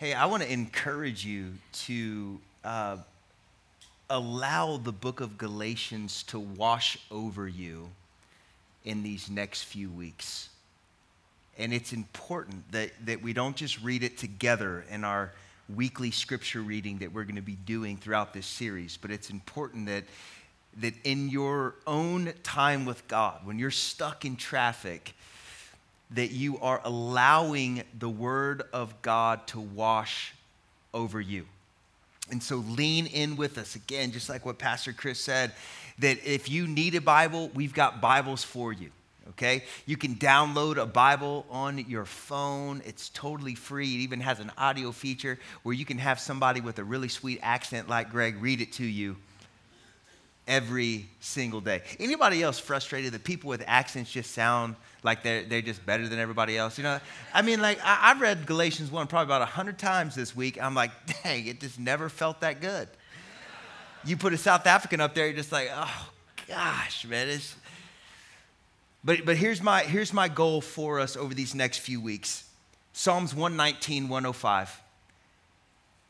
Hey, I want to encourage you to uh, allow the book of Galatians to wash over you in these next few weeks. And it's important that, that we don't just read it together in our weekly scripture reading that we're going to be doing throughout this series, but it's important that, that in your own time with God, when you're stuck in traffic, that you are allowing the Word of God to wash over you. And so lean in with us. Again, just like what Pastor Chris said, that if you need a Bible, we've got Bibles for you. Okay? You can download a Bible on your phone. It's totally free. It even has an audio feature where you can have somebody with a really sweet accent like Greg read it to you every single day. Anybody else frustrated that people with accents just sound like they're, they're just better than everybody else? You know, I mean, like, I, have read Galatians 1 probably about 100 times this week. I'm like, dang, it just never felt that good. You put a South African up there, you're just like, oh, gosh, man. It's... But, but here's, my, here's my goal for us over these next few weeks Psalms 119, 105.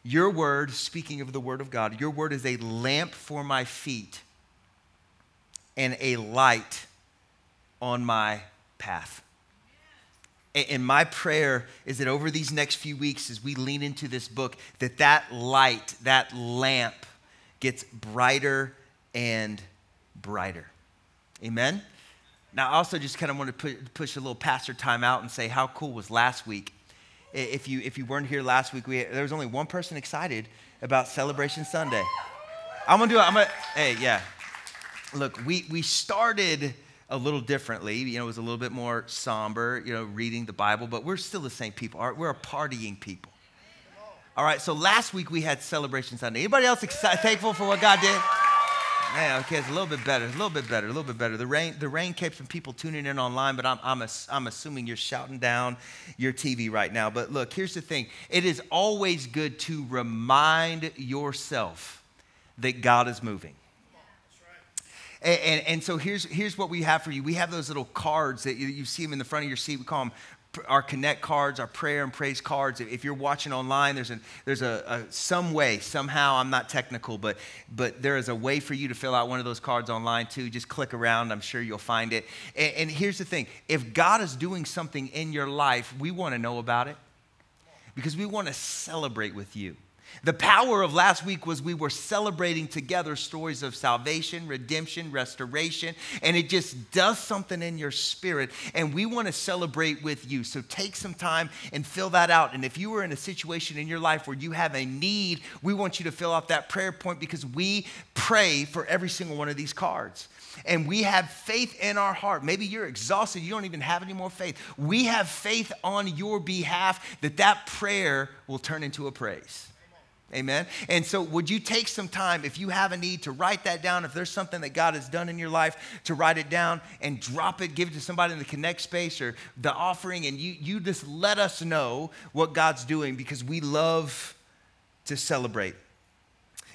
Your word, speaking of the word of God, your word is a lamp for my feet and a light on my path. And my prayer is that over these next few weeks, as we lean into this book, that that light, that lamp gets brighter and brighter. Amen? Now, I also just kind of want to push a little pastor time out and say, how cool was last week? If you, if you weren't here last week, we, there was only one person excited about Celebration Sunday. I'm gonna do it. I'm gonna, hey, yeah. Look, we, we started a little differently. You know, it was a little bit more somber, you know, reading the Bible, but we're still the same people. We're a partying people. All right, so last week we had Celebration Sunday. Anybody else excited, thankful for what God did? Man, okay, it's a little bit better, a little bit better, a little bit better. The rain, the rain kept some people tuning in online, but I'm, I'm, I'm assuming you're shouting down your TV right now. But look, here's the thing it is always good to remind yourself that God is moving. And, and, and, so here's, here's what we have for you. We have those little cards that you, you see them in the front of your seat. We call them our connect cards, our prayer and praise cards. If you're watching online, there's a there's a, a, some way somehow. I'm not technical, but but there is a way for you to fill out one of those cards online too. Just click around. I'm sure you'll find it. And, and here's the thing: if God is doing something in your life, we want to know about it because we want to celebrate with you. The power of last week was we were celebrating together stories of salvation, redemption, restoration, and it just does something in your spirit. And we want to celebrate with you. So take some time and fill that out. And if you are in a situation in your life where you have a need, we want you to fill out that prayer point because we pray for every single one of these cards. And we have faith in our heart. Maybe you're exhausted, you don't even have any more faith. We have faith on your behalf that that prayer will turn into a praise. Amen. And so, would you take some time, if you have a need, to write that down? If there's something that God has done in your life, to write it down and drop it, give it to somebody in the connect space or the offering, and you, you just let us know what God's doing because we love to celebrate.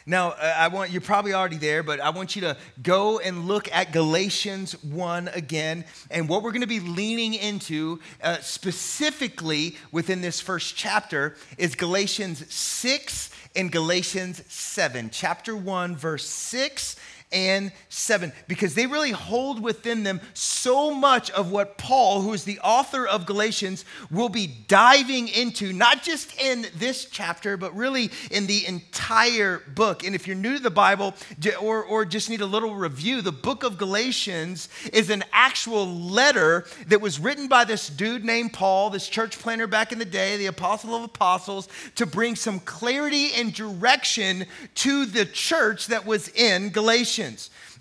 Now, I want you're probably already there, but I want you to go and look at Galatians 1 again. And what we're going to be leaning into uh, specifically within this first chapter is Galatians 6 in Galatians 7, chapter 1, verse 6 and 7 because they really hold within them so much of what Paul, who is the author of Galatians, will be diving into, not just in this chapter, but really in the entire book. And if you're new to the Bible or, or just need a little review, the book of Galatians is an actual letter that was written by this dude named Paul, this church planter back in the day, the apostle of apostles, to bring some clarity and direction to the church that was in Galatians.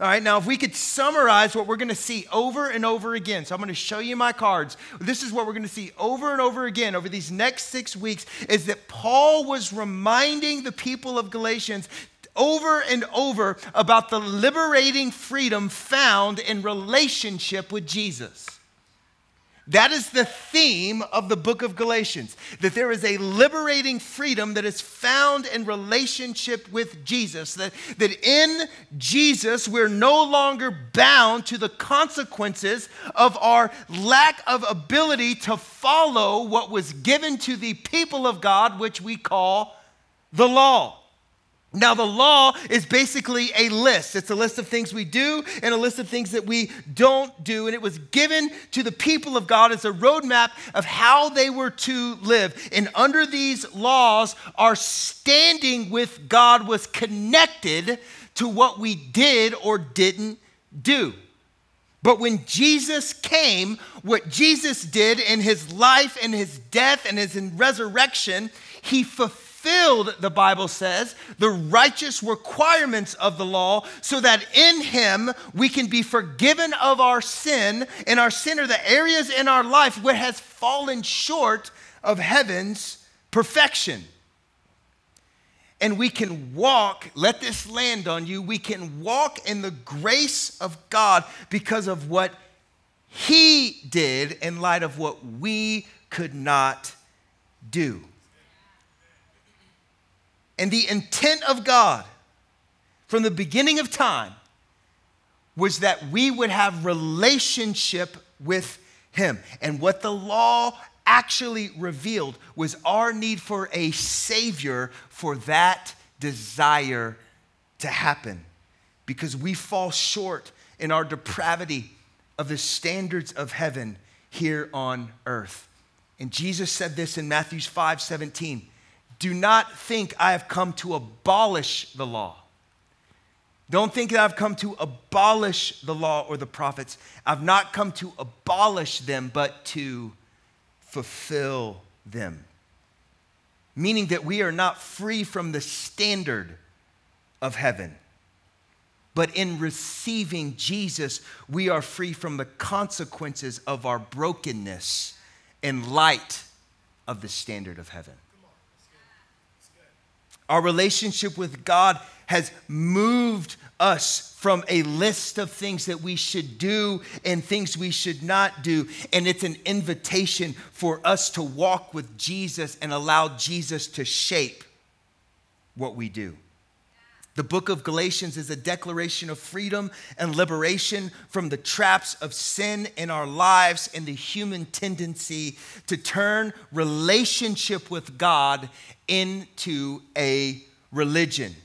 All right, now if we could summarize what we're going to see over and over again. So I'm going to show you my cards. This is what we're going to see over and over again over these next six weeks is that Paul was reminding the people of Galatians over and over about the liberating freedom found in relationship with Jesus. That is the theme of the book of Galatians that there is a liberating freedom that is found in relationship with Jesus. That, that in Jesus, we're no longer bound to the consequences of our lack of ability to follow what was given to the people of God, which we call the law. Now, the law is basically a list. It's a list of things we do and a list of things that we don't do. And it was given to the people of God as a roadmap of how they were to live. And under these laws, our standing with God was connected to what we did or didn't do. But when Jesus came, what Jesus did in his life and his death and his resurrection, he fulfilled fulfilled, the Bible says, the righteous requirements of the law, so that in him we can be forgiven of our sin, and our sin are the areas in our life where has fallen short of heaven's perfection. And we can walk, let this land on you, we can walk in the grace of God because of what he did in light of what we could not do. And the intent of God from the beginning of time was that we would have relationship with him. And what the law actually revealed was our need for a savior for that desire to happen because we fall short in our depravity of the standards of heaven here on earth. And Jesus said this in Matthew 5 17. Do not think I have come to abolish the law. Don't think that I've come to abolish the law or the prophets. I've not come to abolish them, but to fulfill them. Meaning that we are not free from the standard of heaven. But in receiving Jesus, we are free from the consequences of our brokenness in light of the standard of heaven. Our relationship with God has moved us from a list of things that we should do and things we should not do. And it's an invitation for us to walk with Jesus and allow Jesus to shape what we do. The book of Galatians is a declaration of freedom and liberation from the traps of sin in our lives and the human tendency to turn relationship with God into a religion.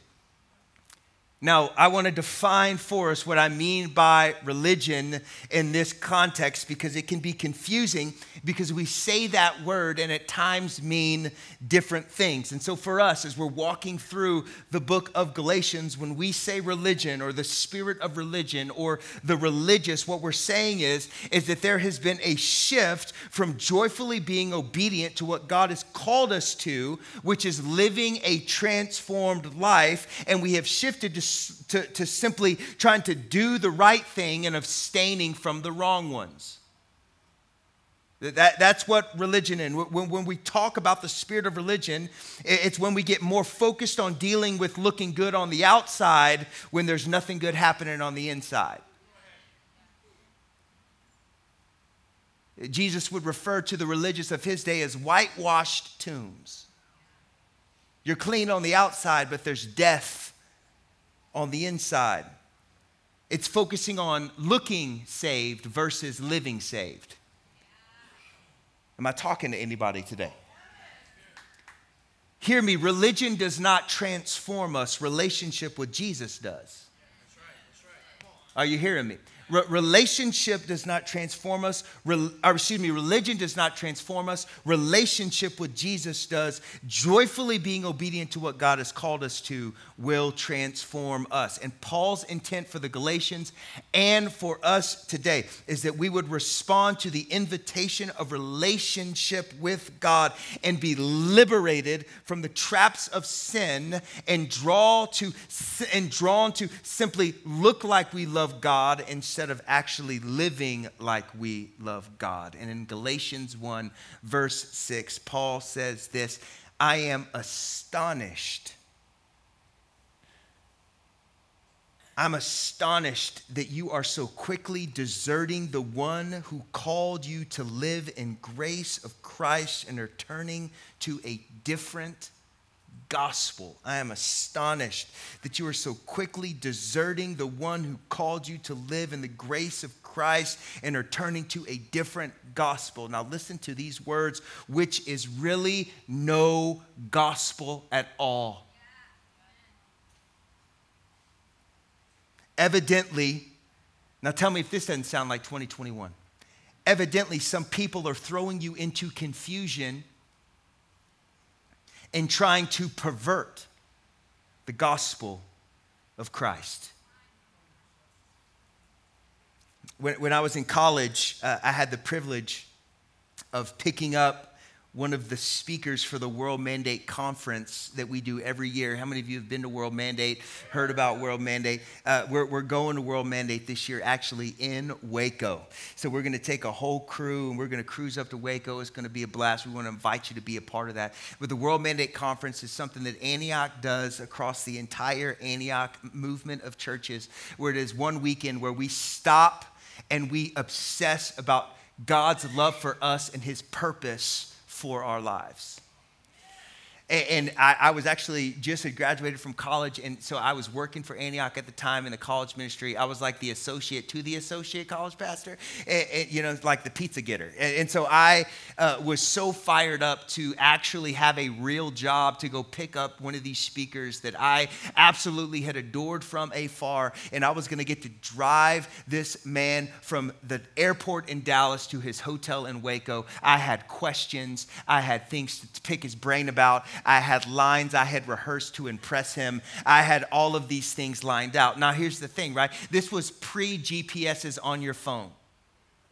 Now, I want to define for us what I mean by religion in this context because it can be confusing because we say that word and at times mean different things. And so, for us, as we're walking through the book of Galatians, when we say religion or the spirit of religion or the religious, what we're saying is, is that there has been a shift from joyfully being obedient to what God has called us to, which is living a transformed life, and we have shifted to to, to simply trying to do the right thing and abstaining from the wrong ones. That, that's what religion is. When, when we talk about the spirit of religion, it's when we get more focused on dealing with looking good on the outside when there's nothing good happening on the inside. Jesus would refer to the religious of his day as whitewashed tombs. You're clean on the outside, but there's death on the inside. It's focusing on looking saved versus living saved. Am I talking to anybody today? Hear me, religion does not transform us, relationship with Jesus does. Are you hearing me? Re- relationship does not transform us. Re- or excuse me, religion does not transform us. Relationship with Jesus does. Joyfully being obedient to what God has called us to will transform us. And Paul's intent for the Galatians and for us today is that we would respond to the invitation of relationship with God and be liberated from the traps of sin and draw to and drawn to simply look like we love God and instead of actually living like we love God. And in Galatians 1, verse 6, Paul says this I am astonished. I'm astonished that you are so quickly deserting the one who called you to live in grace of Christ and are turning to a different gospel. I am astonished that you are so quickly deserting the one who called you to live in the grace of Christ and are turning to a different gospel. Now, listen to these words, which is really no gospel at all. Evidently, now tell me if this doesn't sound like 2021. Evidently, some people are throwing you into confusion and trying to pervert the gospel of Christ. When, when I was in college, uh, I had the privilege of picking up one of the speakers for the World Mandate Conference that we do every year. How many of you have been to World Mandate, heard about World Mandate? Uh, we're, we're going to World Mandate this year, actually in Waco. So we're going to take a whole crew and we're going to cruise up to Waco. It's going to be a blast. We want to invite you to be a part of that. But the World Mandate Conference is something that Antioch does across the entire Antioch movement of churches, where it is one weekend where we stop and we obsess about God's love for us and his purpose for our lives. And I, I, was actually just had graduated from college, and so I was working for Antioch at the time in the college ministry. I was like the associate to the associate college pastor, and, and, you know, like the pizza getter. And, so I uh, was so fired up to actually have a real job to go pick up one of these speakers that I absolutely had adored from afar, and I was going to get to drive this man from the airport in Dallas to his hotel in Waco. I had questions, I had things to pick his brain about. I had lines I had rehearsed to impress him. I had all of these things lined out. Now, here's the thing, right? This was pre GPSs on your phone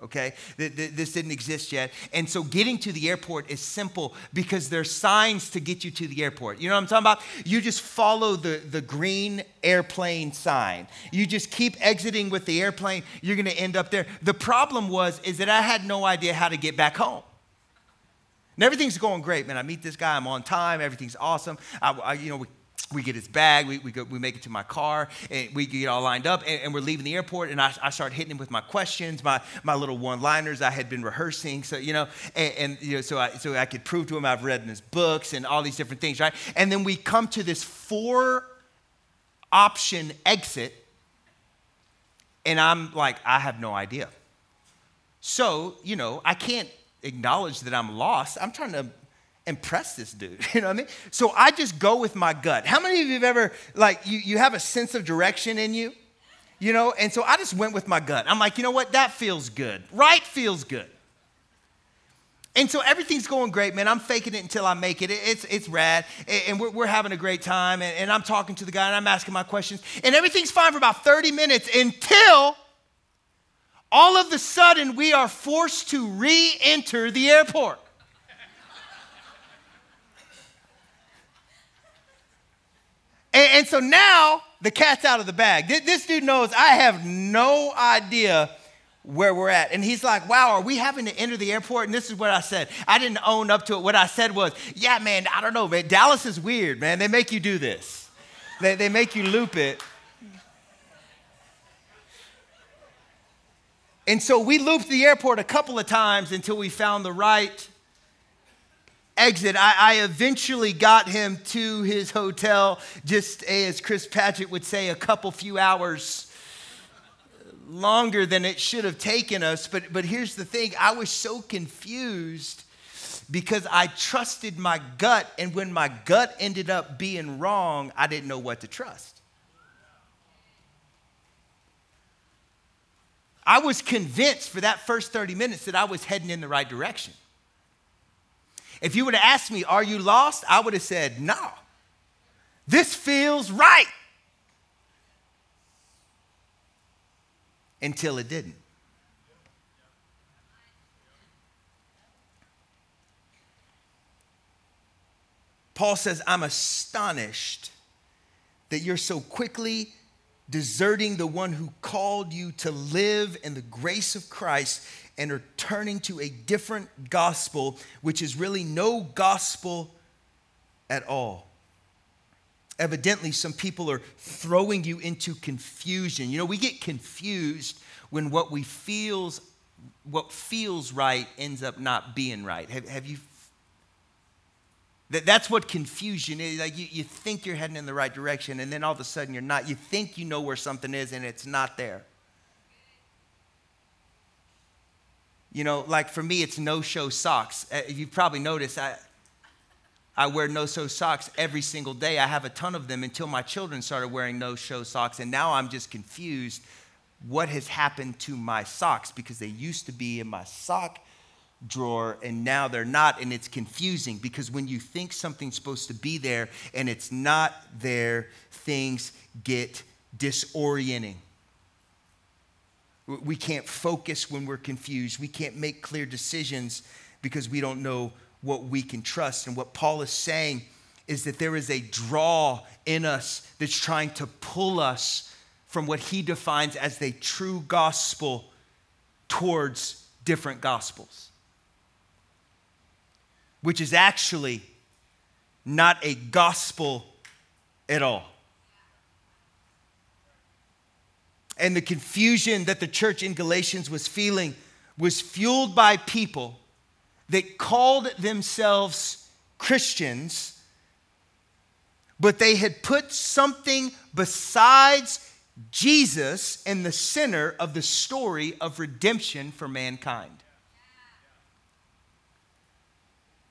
okay? This didn't exist yet. And so getting to the airport is simple because there's signs to get you to the airport. You know what I'm talking about? You just follow the, the green airplane sign. You just keep exiting with the airplane, you're gonna end up there. The problem was is that I had no idea how to get back home. And everything's going great, man. I meet this guy, I'm on time, everything's awesome. I, I you know, we, we get his bag, we, we, go, we make it to my car, and we get all lined up, and, and we're leaving the airport, and I, I, start hitting him with my questions, my, my little one-liners I had been rehearsing, so, you know, and, and, you know, so I, so I could prove to him I've read in his books and all these different things, right? And then we come to this four option exit, and I'm like, I have no idea. So, you know, I can't acknowledge that I'm lost. I'm trying to impress this dude. You know what I mean? So I just go with my gut. How many of you have ever, like, you, you have a sense of direction in you? You know, and so I just went with my gut. I'm like, you know what? That feels good. Right feels good. And so everything's going great, man. I'm faking it until I make it. It's, it's rad. And we're, we're having a great time. And, and I'm talking to the guy and I'm asking my questions. And everything's fine for about 30 minutes until all of a sudden we are forced to re enter the airport. and, and, so now the cat's out of the bag. This dude knows I have no idea where we're at. And he's like, wow, are we having to enter the airport? And this is what I said. I didn't own up to it. What I said was, yeah, man, I don't know, man. Dallas is weird, man. They make you do this, they, they make you loop it. And so we looped the airport a couple of times until we found the right exit. I, I, eventually got him to his hotel, just as Chris Paget would say, a couple few hours longer than it should have taken us. But, but here's the thing I was so confused because I trusted my gut, and when my gut ended up being wrong, I didn't know what to trust. I was convinced for that first 30 minutes that I was heading in the right direction. If you would have asked me, Are you lost? I would have said, No. This feels right. Until it didn't. Paul says, I'm astonished that you're so quickly deserting the one who called you to live in the grace of Christ and are turning to a different gospel, which is really no gospel at all. evidently some people are throwing you into confusion. You know, we get confused when what we feels what feels right ends up not being right. Have, have you that, that's what confusion is. Like you, you think you're heading in the right direction, and then all of a sudden you're not. You think you know where something is, and it's not there. You know, like for me, it's no show socks. Uh, you've probably noticed I, I wear no show socks every single day. I have a ton of them until my children started wearing no show socks, and now I'm just confused what has happened to my socks because they used to be in my sock drawer and now they're not and it's confusing because when you think something's supposed to be there and it's not there things get disorienting. We can't focus when we're confused. We can't make clear decisions because we don't know what we can trust. And what paul is saying is that there is a draw in us that's trying to pull us from what he defines as the true gospel towards different gospels which is actually not a gospel at all. And the confusion that the church in Galatians was feeling was fueled by people that called themselves Christians, but they had put something besides Jesus in the center of the story of redemption for mankind.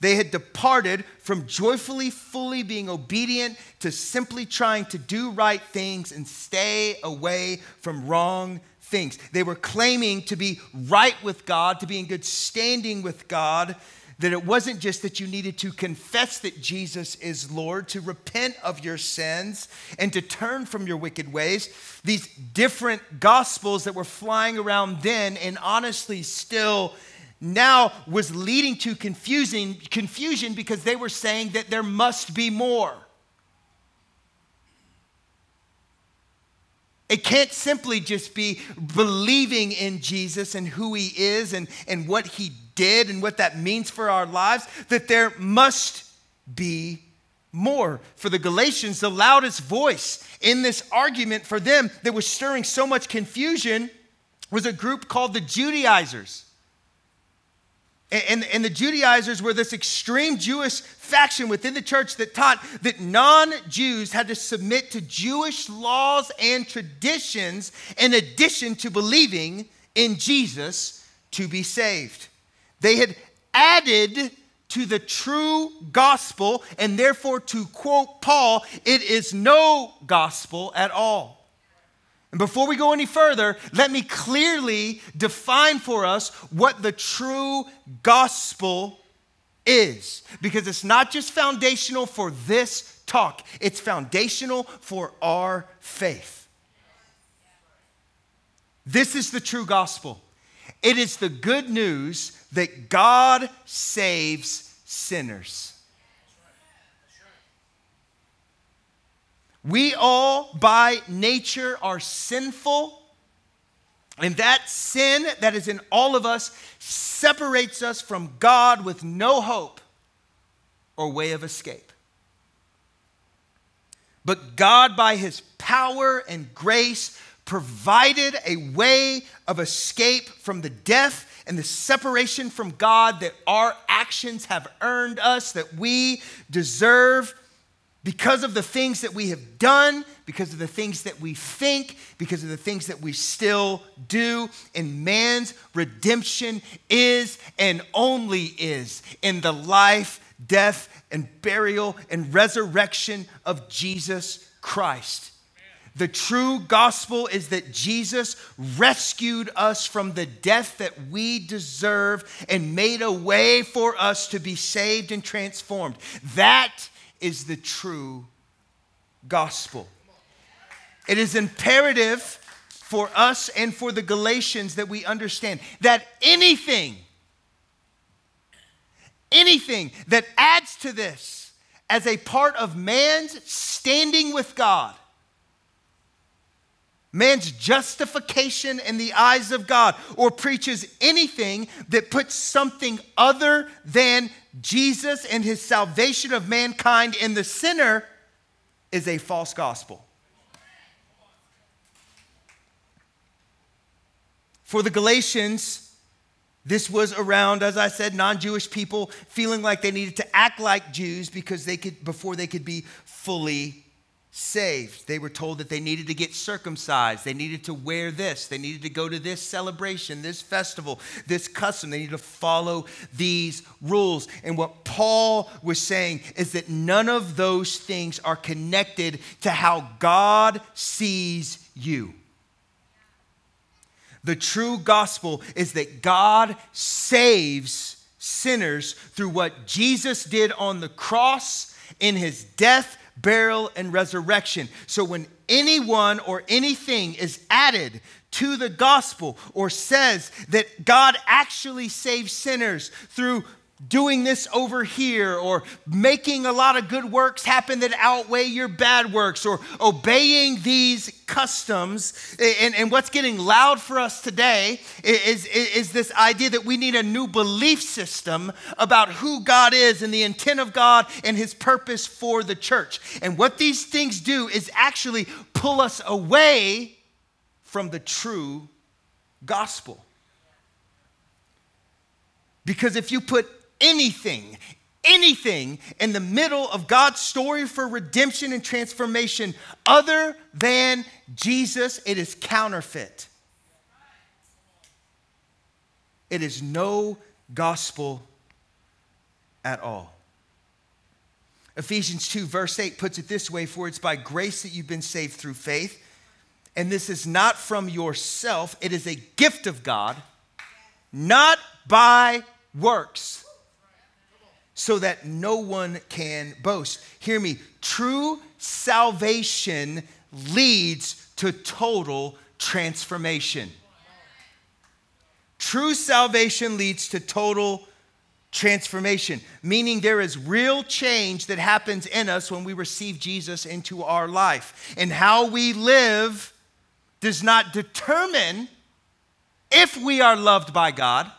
They had departed from joyfully, fully being obedient to simply trying to do right things and stay away from wrong things. They were claiming to be right with God, to be in good standing with God, that it wasn't just that you needed to confess that Jesus is Lord, to repent of your sins, and to turn from your wicked ways. These different gospels that were flying around then, and honestly still now was leading to confusing, confusion because they were saying that there must be more. It can't simply just be believing in Jesus and who he is and, and what he did and what that means for our lives, that there must be more. For the Galatians, the loudest voice in this argument for them that was stirring so much confusion was a group called the Judaizers. And, and, the Judaizers were this extreme Jewish faction within the church that taught that non Jews had to submit to Jewish laws and traditions in addition to believing in Jesus to be saved. They had added to the true gospel, and therefore, to quote Paul, it is no gospel at all. And before we go any further, let me clearly define for us what the true gospel is. Because it's not just foundational for this talk, it's foundational for our faith. This is the true gospel. It is the good news that God saves sinners. We all, by nature, are sinful. And that sin that is in all of us separates us from God with no hope or way of escape. But God, by his power and grace, provided a way of escape from the death and the separation from God that our actions have earned us, that we deserve because of the things that we have done, because of the things that we think, because of the things that we still do. And man's redemption is and only is in the life, death, and burial and resurrection of Jesus Christ. The true gospel is that Jesus rescued us from the death that we deserve and made a way for us to be saved and transformed. That is the true gospel. It is imperative for us and for the Galatians that we understand that anything, anything that adds to this as a part of man's standing with God, man's justification in the eyes of God, or preaches anything that puts something other than Jesus and his salvation of mankind in the sinner is a false gospel. For the Galatians, this was around, as I said, non Jewish people feeling like they needed to act like Jews because they could, before they could be fully saved. They were told that they needed to get circumcised. They needed to wear this. They needed to go to this celebration, this festival, this custom. They needed to follow these rules. And what Paul was saying is that none of those things are connected to how God sees you. The true gospel is that God saves sinners through what Jesus did on the cross in his death, burial, and resurrection. So when anyone or anything is added to the gospel or says that God actually saves sinners through doing this over here or making a lot of good works happen that outweigh your bad works or obeying these customs. And, and what's getting loud for us today is, is, is this idea that we need a new belief system about who God is and the intent of God and his purpose for the church. And what these things do is actually pull us away from the true gospel. Because if you put anything, anything in the middle of God's story for redemption and transformation other than Jesus, it is counterfeit. It is no gospel at all. Ephesians 2, verse 8 puts it this way For it's by grace that you've been saved through faith. And this is not from yourself, it is a gift of God, not by works so that no one can boast. Hear me. True salvation leads to total transformation. True salvation leads to total transformation, meaning there is real change that happens in us when we receive Jesus into our life. And how we live does not determine if we are loved by God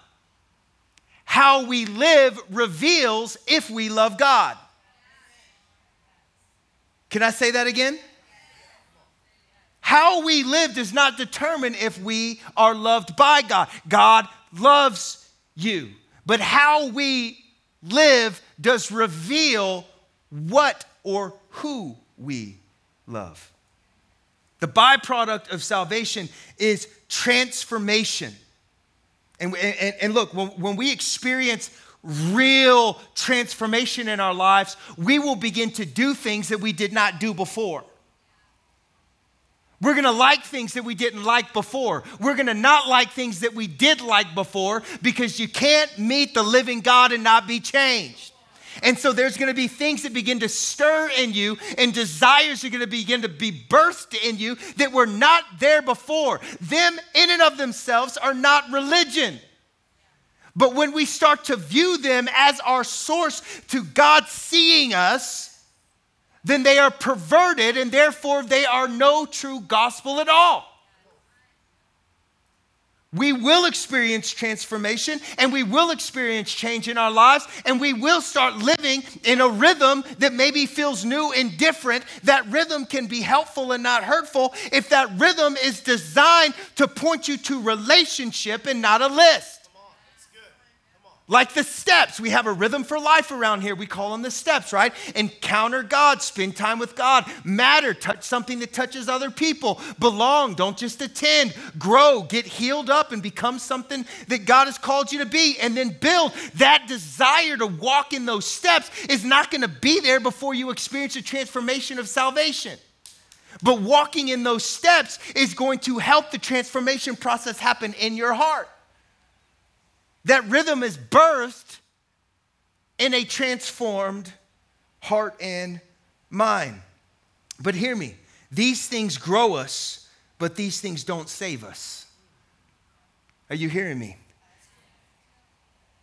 how we live reveals if we love God. Can I say that again? How we live does not determine if we are loved by God. God loves you. But how we live does reveal what or who we love. The byproduct of salvation is transformation. And, and, and look, when, when we experience real transformation in our lives, we will begin to do things that we did not do before. We're gonna like things that we didn't like before. We're gonna not like things that we did like before because you can't meet the living God and not be changed. And so there's going to be things that begin to stir in you, and desires are going to begin to be birthed in you that were not there before. Them, in and of themselves, are not religion. But when we start to view them as our source to God seeing us, then they are perverted, and therefore they are no true gospel at all. We will experience transformation and we will experience change in our lives and we will start living in a rhythm that maybe feels new and different. That rhythm can be helpful and not hurtful if that rhythm is designed to point you to relationship and not a list. Like the steps. We have a rhythm for life around here. We call them the steps, right? Encounter God, spend time with God, matter, touch something that touches other people, belong, don't just attend, grow, get healed up, and become something that God has called you to be, and then build. That desire to walk in those steps is not going to be there before you experience a transformation of salvation. But walking in those steps is going to help the transformation process happen in your heart. That rhythm is birthed in a transformed heart and mind. But hear me, these things grow us, but these things don't save us. Are you hearing me?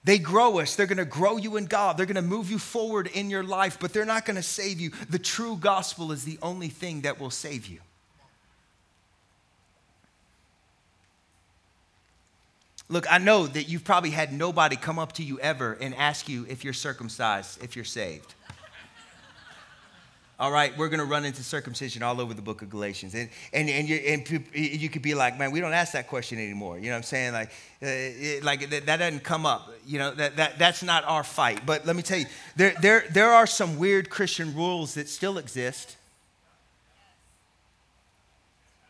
They grow us. They're going to grow you in God. They're going to move you forward in your life, but they're not going to save you. The true gospel is the only thing that will save you. Look, I know that you've probably had nobody come up to you ever and ask you if you're circumcised, if you're saved. all right, we're going to run into circumcision all over the book of Galatians. And, and, and, you, and you could be like, man, we don't ask that question anymore. You know what I'm saying? Like, uh, like that, that, doesn't come up. You know, that, that, that's not our fight. But let me tell you, there, there, there are some weird Christian rules that still exist.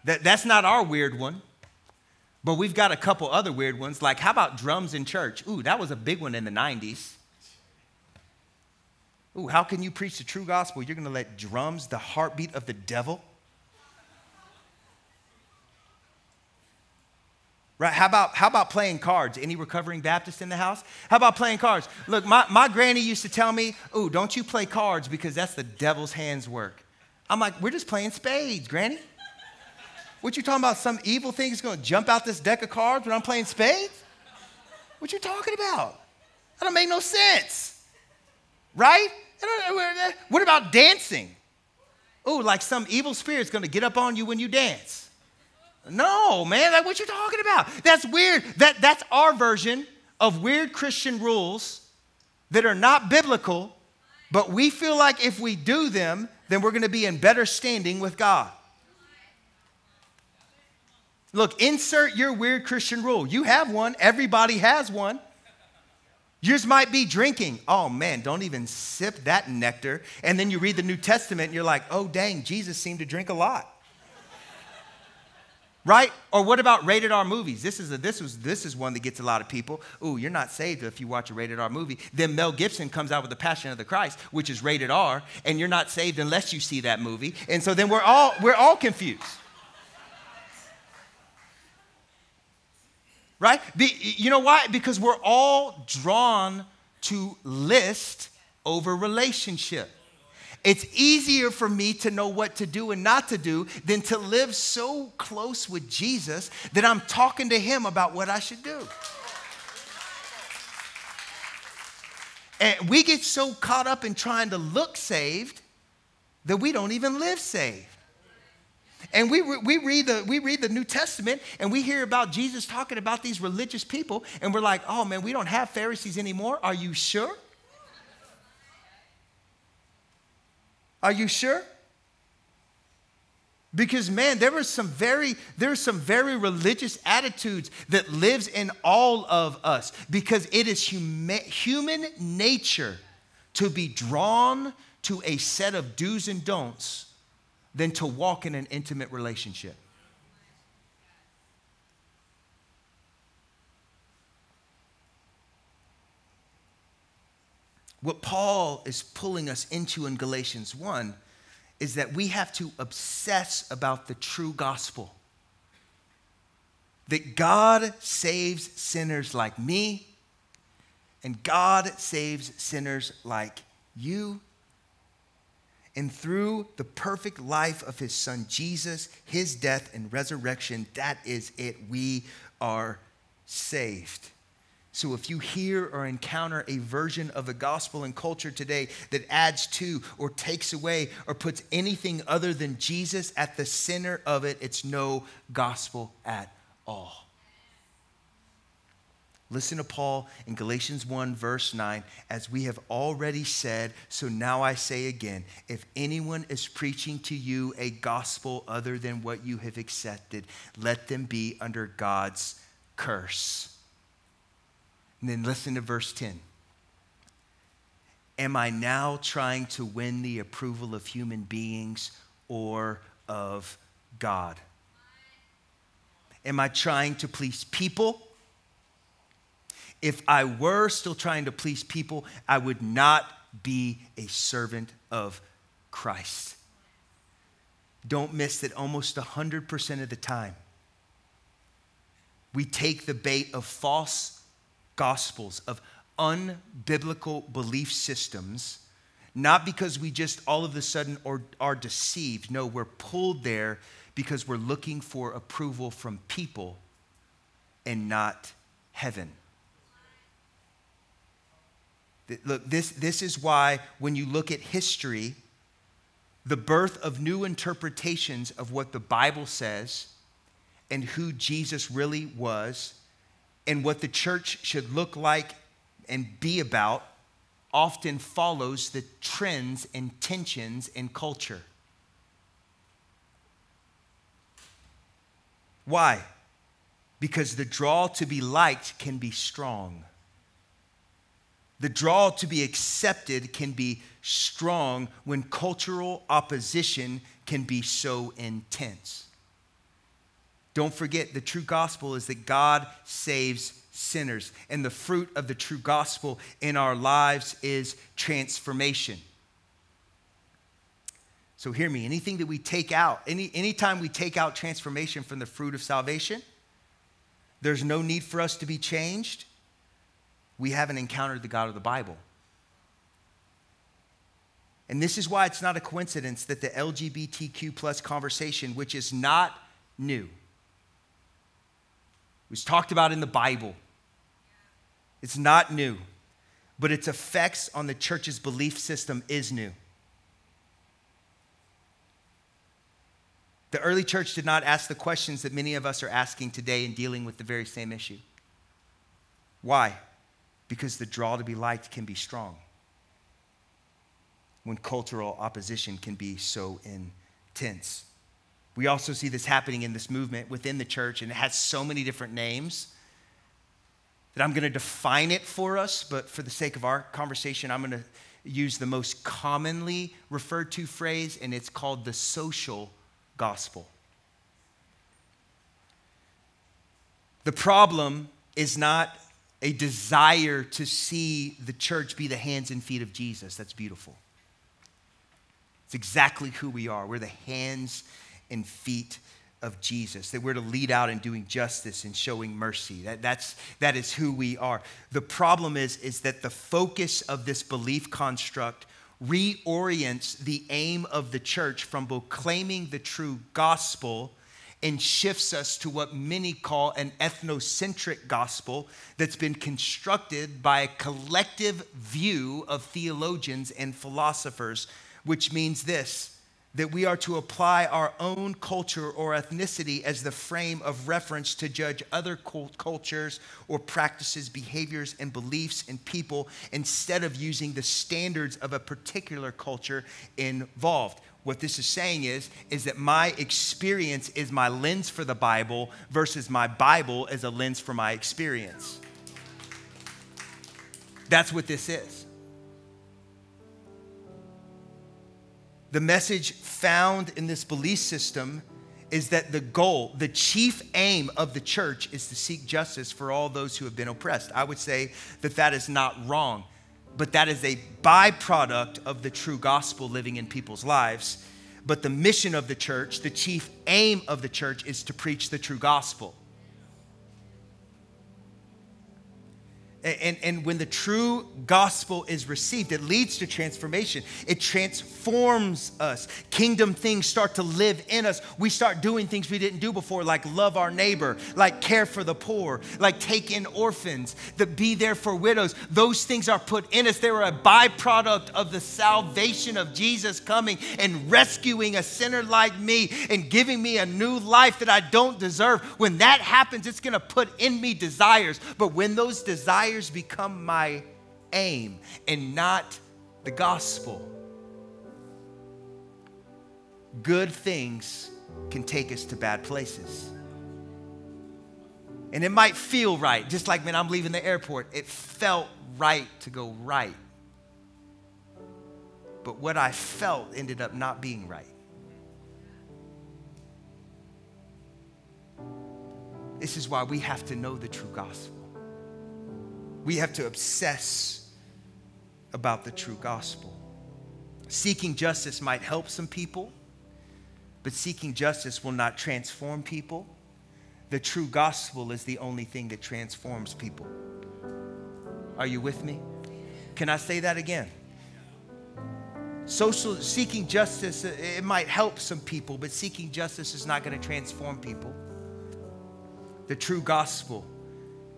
That, that's not our weird one. But we've got a couple other weird ones. Like, how about drums in church? Ooh, that was a big one in the 90s. Ooh, how can you preach the true gospel? You're going to let drums, the heartbeat of the devil? Right? How about, how about playing cards? Any recovering Baptist in the house? How about playing cards? Look, my, my granny used to tell me, Ooh, don't you play cards because that's the devil's hands work. I'm like, we're just playing spades, granny. What you talking about? Some evil thing is going to jump out this deck of cards when I'm playing spades? What you talking about? That don't make no sense. Right? What about dancing? Oh, like some evil spirit's gonna get up on you when you dance. No, man, like what you talking about? That's weird. That, that's our version of weird Christian rules that are not biblical, but we feel like if we do them, then we're gonna be in better standing with God. Look, insert your weird Christian rule. You have one, everybody has one. Yours might be drinking. Oh man, don't even sip that nectar. And then you read the New Testament and you're like, oh dang, Jesus seemed to drink a lot. right? Or what about rated R movies? This is, a, this, was, this is one that gets a lot of people. Ooh, you're not saved if you watch a rated R movie. Then Mel Gibson comes out with The Passion of the Christ, which is rated R, and you're not saved unless you see that movie. And so then we're all, we're all confused. Right? You know why? Because we're all drawn to list over relationship. It's easier for me to know what to do and not to do than to live so close with Jesus that I'm talking to him about what I should do. And we get so caught up in trying to look saved that we don't even live saved. And we, we, read the, we read the New Testament and we hear about Jesus talking about these religious people, and we're like, oh man, we don't have Pharisees anymore. Are you sure? Are you sure? Because man, there are some very there are some very religious attitudes that lives in all of us because it is huma- human nature to be drawn to a set of do's and don'ts than to walk in an intimate relationship. What Paul is pulling us into in Galatians 1 is that we have to obsess about the true gospel. That God saves sinners like me, and God saves sinners like you and through the perfect life of his son Jesus, his death and resurrection, that is it. We are saved. So if you hear or encounter a version of the gospel and culture today that adds to or takes away or puts anything other than Jesus at the center of it, it's no gospel at all. Listen to Paul in Galatians 1, verse 9, as we have already said, so now I say again if anyone is preaching to you a gospel other than what you have accepted, let them be under God's curse. And then listen to verse 10. Am I now trying to win the approval of human beings or of God? Am I trying to please people? If I were still trying to please people, I would not be a servant of Christ. Don't miss that almost 100% of the time, we take the bait of false gospels, of unbiblical belief systems, not because we just all of a sudden are, are deceived. No, we're pulled there because we're looking for approval from people and not heaven. Look, this, this is why when you look at history, the birth of new interpretations of what the Bible says and who Jesus really was and what the church should look like and be about often follows the trends and tensions in culture. Why? Because the draw to be liked can be strong. The draw to be accepted can be strong when cultural opposition can be so intense. Don't forget, the true gospel is that God saves sinners, and the fruit of the true gospel in our lives is transformation. So hear me, anything that we take out, any anytime we take out transformation from the fruit of salvation, there's no need for us to be changed. We haven't encountered the God of the Bible. And this is why it's not a coincidence that the LGBTQ plus conversation, which is not new, was talked about in the Bible. It's not new, but its effects on the church's belief system is new. The early church did not ask the questions that many of us are asking today in dealing with the very same issue. Why? Because the draw to be liked can be strong when cultural opposition can be so intense. We also see this happening in this movement within the church, and it has so many different names that I'm going to define it for us, but for the sake of our conversation, I'm going to use the most commonly referred to phrase, and it's called the social gospel. The problem is not a desire to see the church be the hands and feet of Jesus. That's beautiful. It's exactly who we are. We're the hands and feet of Jesus, that we're to lead out in doing justice and showing mercy. That, that's, that is who we are. The problem is, is that the focus of this belief construct reorients the aim of the church from proclaiming the true gospel and shifts us to what many call an ethnocentric gospel that's been constructed by a collective view of theologians and philosophers which means this that we are to apply our own culture or ethnicity as the frame of reference to judge other cultures or practices, behaviors, and beliefs in people instead of using the standards of a particular culture involved. What this is saying is, is that my experience is my lens for the Bible versus my Bible as a lens for my experience. That's what this is. The message found in this belief system is that the goal, the chief aim of the church is to seek justice for all those who have been oppressed. I would say that that is not wrong, but that is a byproduct of the true gospel living in people's lives. But the mission of the church, the chief aim of the church is to preach the true gospel. And, and when the true gospel is received, it leads to transformation. It transforms us. Kingdom things start to live in us. We start doing things we didn't do before, like love our neighbor, like care for the poor, like take in orphans, that be there for widows. Those things are put in us. They were a byproduct of the salvation of Jesus coming and rescuing a sinner like me and giving me a new life that I don't deserve. When that happens, it's going to put in me desires. But when those desires desires become my aim and not the gospel. Good things can take us to bad places. And it might feel right, just like when I'm leaving the airport, it felt right to go right. But what I felt ended up not being right. This is why we have to know the true gospel we have to obsess about the true gospel. Seeking justice might help some people, but seeking justice will not transform people. The true gospel is the only thing that transforms people. Are you with me? Can I say that again? Social seeking justice, it might help some people, but seeking justice is not going to transform people. The true gospel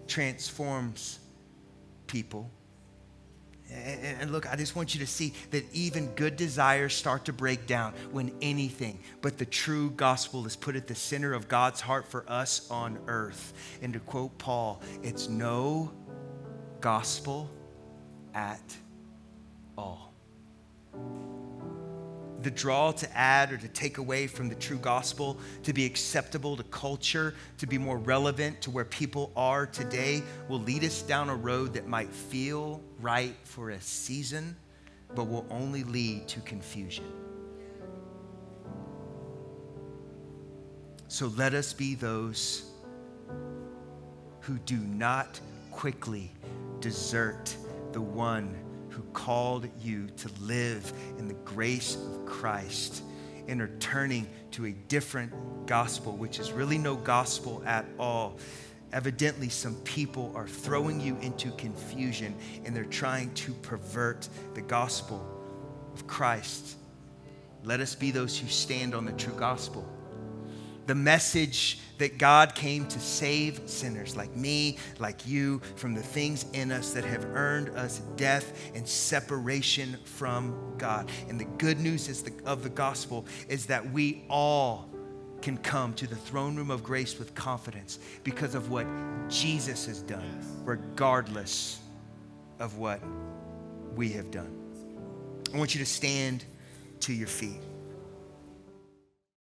transforms people. And look, I just want you to see that even good desires start to break down when anything but the true gospel is put at the center of God's heart for us on earth. And to quote Paul, it's no gospel at all. The draw to add or to take away from the true gospel, to be acceptable to culture, to be more relevant to where people are today, will lead us down a road that might feel right for a season, but will only lead to confusion. So let us be those who do not quickly desert the one who called you to live in the grace of Christ and are turning to a different gospel, which is really no gospel at all. Evidently, some people are throwing you into confusion and they're trying to pervert the gospel of Christ. Let us be those who stand on the true gospel the message that God came to save sinners like me, like you, from the things in us that have earned us death and separation from God. And the good news is the, of the gospel is that we all can come to the throne room of grace with confidence because of what Jesus has done, regardless of what we have done. I want you to stand to your feet.